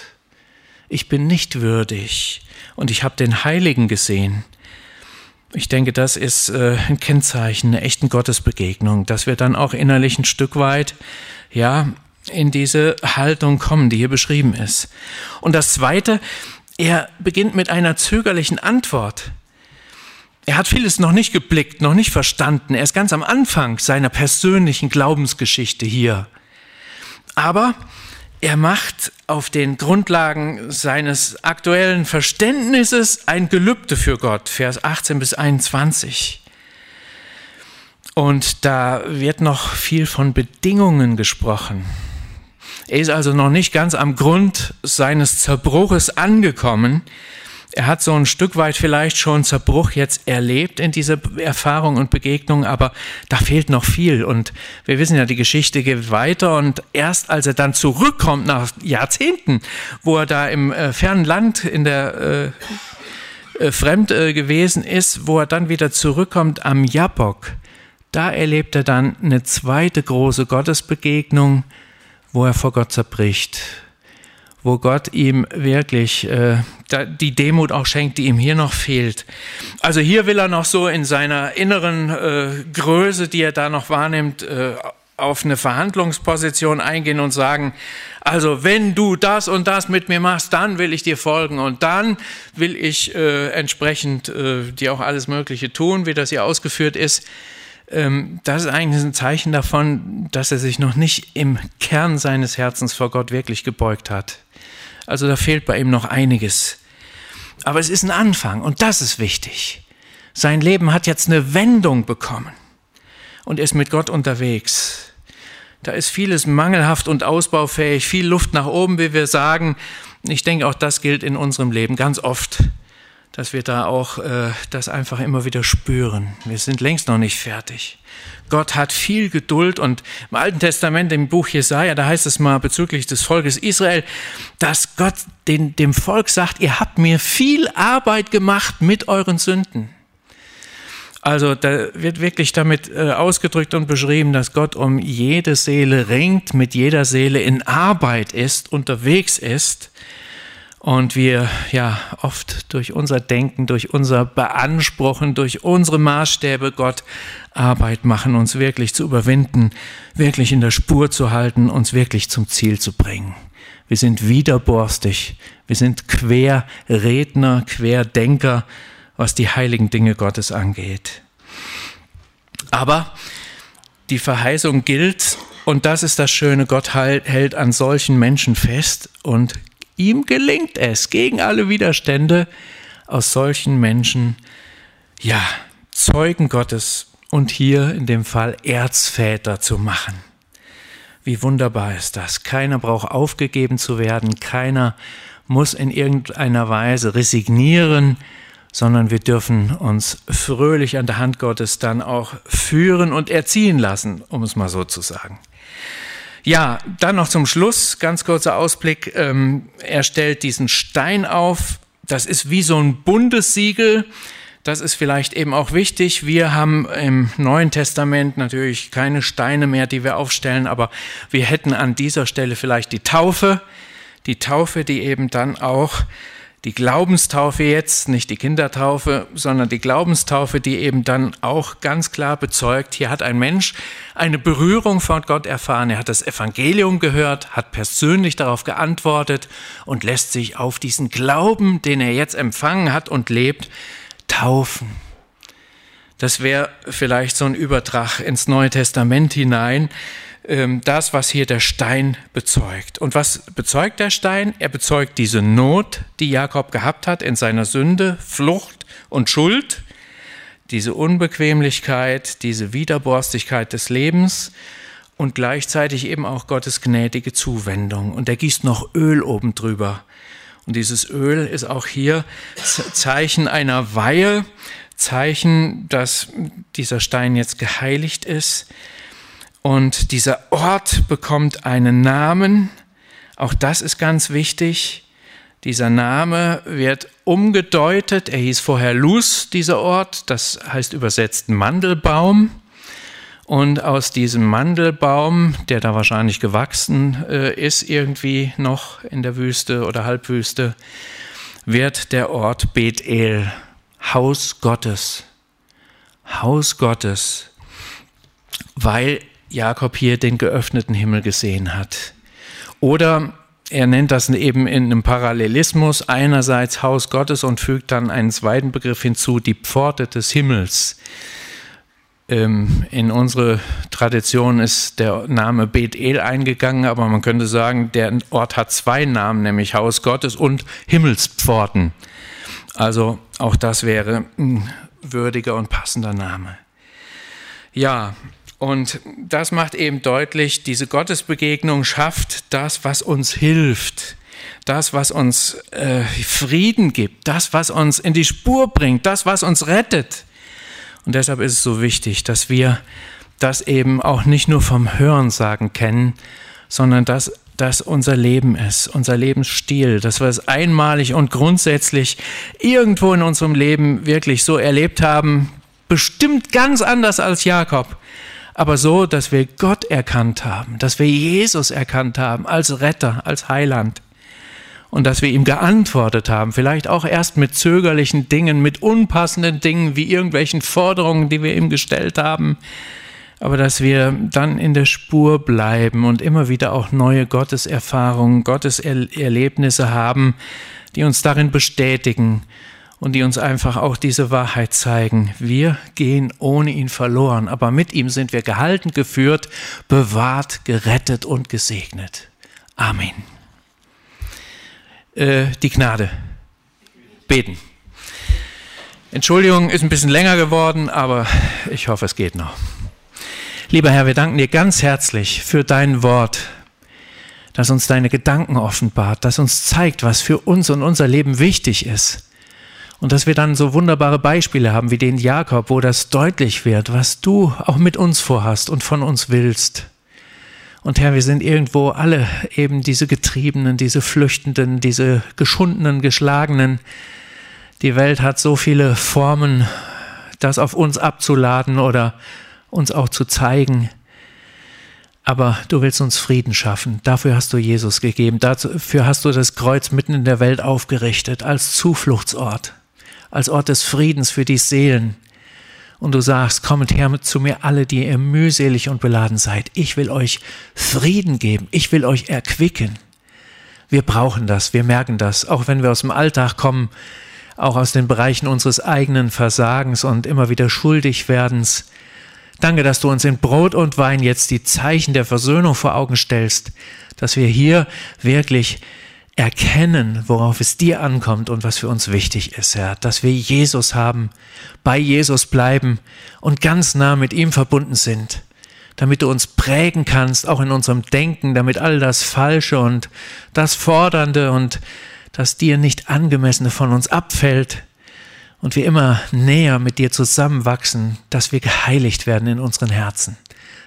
ich bin nicht würdig und ich habe den Heiligen gesehen. Ich denke, das ist äh, ein Kennzeichen einer echten Gottesbegegnung, dass wir dann auch innerlich ein Stück weit, ja, in diese Haltung kommen, die hier beschrieben ist. Und das Zweite, er beginnt mit einer zögerlichen Antwort. Er hat vieles noch nicht geblickt, noch nicht verstanden. Er ist ganz am Anfang seiner persönlichen Glaubensgeschichte hier. Aber er macht auf den Grundlagen seines aktuellen Verständnisses ein Gelübde für Gott, Vers 18 bis 21. Und da wird noch viel von Bedingungen gesprochen. Er ist also noch nicht ganz am Grund seines Zerbruches angekommen. Er hat so ein Stück weit vielleicht schon Zerbruch jetzt erlebt in dieser Erfahrung und Begegnung, aber da fehlt noch viel. Und wir wissen ja, die Geschichte geht weiter. Und erst als er dann zurückkommt nach Jahrzehnten, wo er da im äh, fernen Land in der äh, äh, fremd äh, gewesen ist, wo er dann wieder zurückkommt am Jabbok, da erlebt er dann eine zweite große Gottesbegegnung wo er vor Gott zerbricht, wo Gott ihm wirklich äh, die Demut auch schenkt, die ihm hier noch fehlt. Also hier will er noch so in seiner inneren äh, Größe, die er da noch wahrnimmt, äh, auf eine Verhandlungsposition eingehen und sagen, also wenn du das und das mit mir machst, dann will ich dir folgen und dann will ich äh, entsprechend äh, dir auch alles Mögliche tun, wie das hier ausgeführt ist. Ähm, das ist eigentlich ein Zeichen davon, dass er sich noch nicht im Kern seines Herzens vor Gott wirklich gebeugt hat. Also da fehlt bei ihm noch einiges. Aber es ist ein Anfang und das ist wichtig. Sein Leben hat jetzt eine Wendung bekommen und ist mit Gott unterwegs. Da ist vieles mangelhaft und ausbaufähig, viel Luft nach oben, wie wir sagen. Ich denke, auch das gilt in unserem Leben ganz oft, dass wir da auch äh, das einfach immer wieder spüren. Wir sind längst noch nicht fertig. Gott hat viel Geduld und im Alten Testament, im Buch Jesaja, da heißt es mal bezüglich des Volkes Israel, dass Gott den, dem Volk sagt, ihr habt mir viel Arbeit gemacht mit euren Sünden. Also da wird wirklich damit äh, ausgedrückt und beschrieben, dass Gott um jede Seele ringt, mit jeder Seele in Arbeit ist, unterwegs ist und wir ja oft durch unser Denken, durch unser Beanspruchen, durch unsere Maßstäbe Gott Arbeit machen, uns wirklich zu überwinden, wirklich in der Spur zu halten, uns wirklich zum Ziel zu bringen. Wir sind widerborstig, wir sind Querredner, Querdenker, was die heiligen Dinge Gottes angeht. Aber die Verheißung gilt, und das ist das Schöne, Gott hält an solchen Menschen fest und ihm gelingt es, gegen alle Widerstände, aus solchen Menschen, ja, Zeugen Gottes und hier in dem Fall Erzväter zu machen. Wie wunderbar ist das. Keiner braucht aufgegeben zu werden, keiner muss in irgendeiner Weise resignieren, sondern wir dürfen uns fröhlich an der Hand Gottes dann auch führen und erziehen lassen, um es mal so zu sagen. Ja, dann noch zum Schluss, ganz kurzer Ausblick. Ähm, er stellt diesen Stein auf. Das ist wie so ein Bundessiegel. Das ist vielleicht eben auch wichtig. Wir haben im Neuen Testament natürlich keine Steine mehr, die wir aufstellen, aber wir hätten an dieser Stelle vielleicht die Taufe. Die Taufe, die eben dann auch die Glaubenstaufe jetzt, nicht die Kindertaufe, sondern die Glaubenstaufe, die eben dann auch ganz klar bezeugt, hier hat ein Mensch eine Berührung von Gott erfahren, er hat das Evangelium gehört, hat persönlich darauf geantwortet und lässt sich auf diesen Glauben, den er jetzt empfangen hat und lebt, taufen. Das wäre vielleicht so ein Übertrag ins Neue Testament hinein. Ähm, das, was hier der Stein bezeugt. Und was bezeugt der Stein? Er bezeugt diese Not, die Jakob gehabt hat in seiner Sünde, Flucht und Schuld, diese Unbequemlichkeit, diese Widerborstigkeit des Lebens und gleichzeitig eben auch Gottes gnädige Zuwendung. Und er gießt noch Öl oben drüber. Und dieses Öl ist auch hier Zeichen einer Weihe, Zeichen, dass dieser Stein jetzt geheiligt ist. Und dieser Ort bekommt einen Namen. Auch das ist ganz wichtig. Dieser Name wird umgedeutet. Er hieß vorher Luz, dieser Ort. Das heißt übersetzt Mandelbaum. Und aus diesem Mandelbaum, der da wahrscheinlich gewachsen äh, ist, irgendwie noch in der Wüste oder Halbwüste, wird der Ort Bethel, Haus Gottes. Haus Gottes, weil Jakob hier den geöffneten Himmel gesehen hat. Oder er nennt das eben in einem Parallelismus einerseits Haus Gottes und fügt dann einen zweiten Begriff hinzu, die Pforte des Himmels. Ähm, in unsere Tradition ist der Name Bethel eingegangen, aber man könnte sagen, der Ort hat zwei Namen, nämlich Haus Gottes und Himmelspforten. Also auch das wäre ein würdiger und passender Name. Ja, und das macht eben deutlich, diese Gottesbegegnung schafft das, was uns hilft, das, was uns äh, Frieden gibt, das, was uns in die Spur bringt, das, was uns rettet. Und deshalb ist es so wichtig, dass wir das eben auch nicht nur vom Hörensagen kennen, sondern dass das unser Leben ist, unser Lebensstil, dass wir es einmalig und grundsätzlich irgendwo in unserem Leben wirklich so erlebt haben, bestimmt ganz anders als Jakob aber so, dass wir Gott erkannt haben, dass wir Jesus erkannt haben als Retter, als Heiland. Und dass wir ihm geantwortet haben, vielleicht auch erst mit zögerlichen Dingen, mit unpassenden Dingen wie irgendwelchen Forderungen, die wir ihm gestellt haben, aber dass wir dann in der Spur bleiben und immer wieder auch neue Gotteserfahrungen, Gotteserlebnisse haben, die uns darin bestätigen und die uns einfach auch diese Wahrheit zeigen. Wir gehen ohne ihn verloren, aber mit ihm sind wir gehalten, geführt, bewahrt, gerettet und gesegnet. Amen. Äh, die Gnade. Beten. Entschuldigung, ist ein bisschen länger geworden, aber ich hoffe, es geht noch. Lieber Herr, wir danken dir ganz herzlich für dein Wort, das uns deine Gedanken offenbart, das uns zeigt, was für uns und unser Leben wichtig ist. Und dass wir dann so wunderbare Beispiele haben wie den Jakob, wo das deutlich wird, was du auch mit uns vorhast und von uns willst. Und Herr, wir sind irgendwo alle eben diese Getriebenen, diese Flüchtenden, diese Geschundenen, Geschlagenen. Die Welt hat so viele Formen, das auf uns abzuladen oder uns auch zu zeigen. Aber du willst uns Frieden schaffen. Dafür hast du Jesus gegeben. Dafür hast du das Kreuz mitten in der Welt aufgerichtet als Zufluchtsort, als Ort des Friedens für die Seelen. Und du sagst, kommt her zu mir alle, die ihr mühselig und beladen seid. Ich will euch Frieden geben. Ich will euch erquicken. Wir brauchen das. Wir merken das. Auch wenn wir aus dem Alltag kommen, auch aus den Bereichen unseres eigenen Versagens und immer wieder schuldig werdens. Danke, dass du uns in Brot und Wein jetzt die Zeichen der Versöhnung vor Augen stellst, dass wir hier wirklich erkennen, worauf es dir ankommt und was für uns wichtig ist, Herr, dass wir Jesus haben, bei Jesus bleiben und ganz nah mit ihm verbunden sind, damit du uns prägen kannst, auch in unserem Denken, damit all das Falsche und das Fordernde und das dir nicht angemessene von uns abfällt, und wir immer näher mit dir zusammenwachsen, dass wir geheiligt werden in unseren Herzen.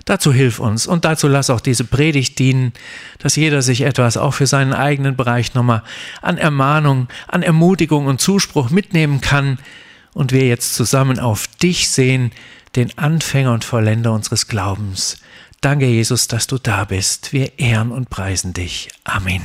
Dazu hilf uns und dazu lass auch diese Predigt dienen, dass jeder sich etwas auch für seinen eigenen Bereich nochmal an Ermahnung, an Ermutigung und Zuspruch mitnehmen kann und wir jetzt zusammen auf dich sehen, den Anfänger und Vollender unseres Glaubens. Danke, Jesus, dass du da bist. Wir ehren und preisen dich. Amen.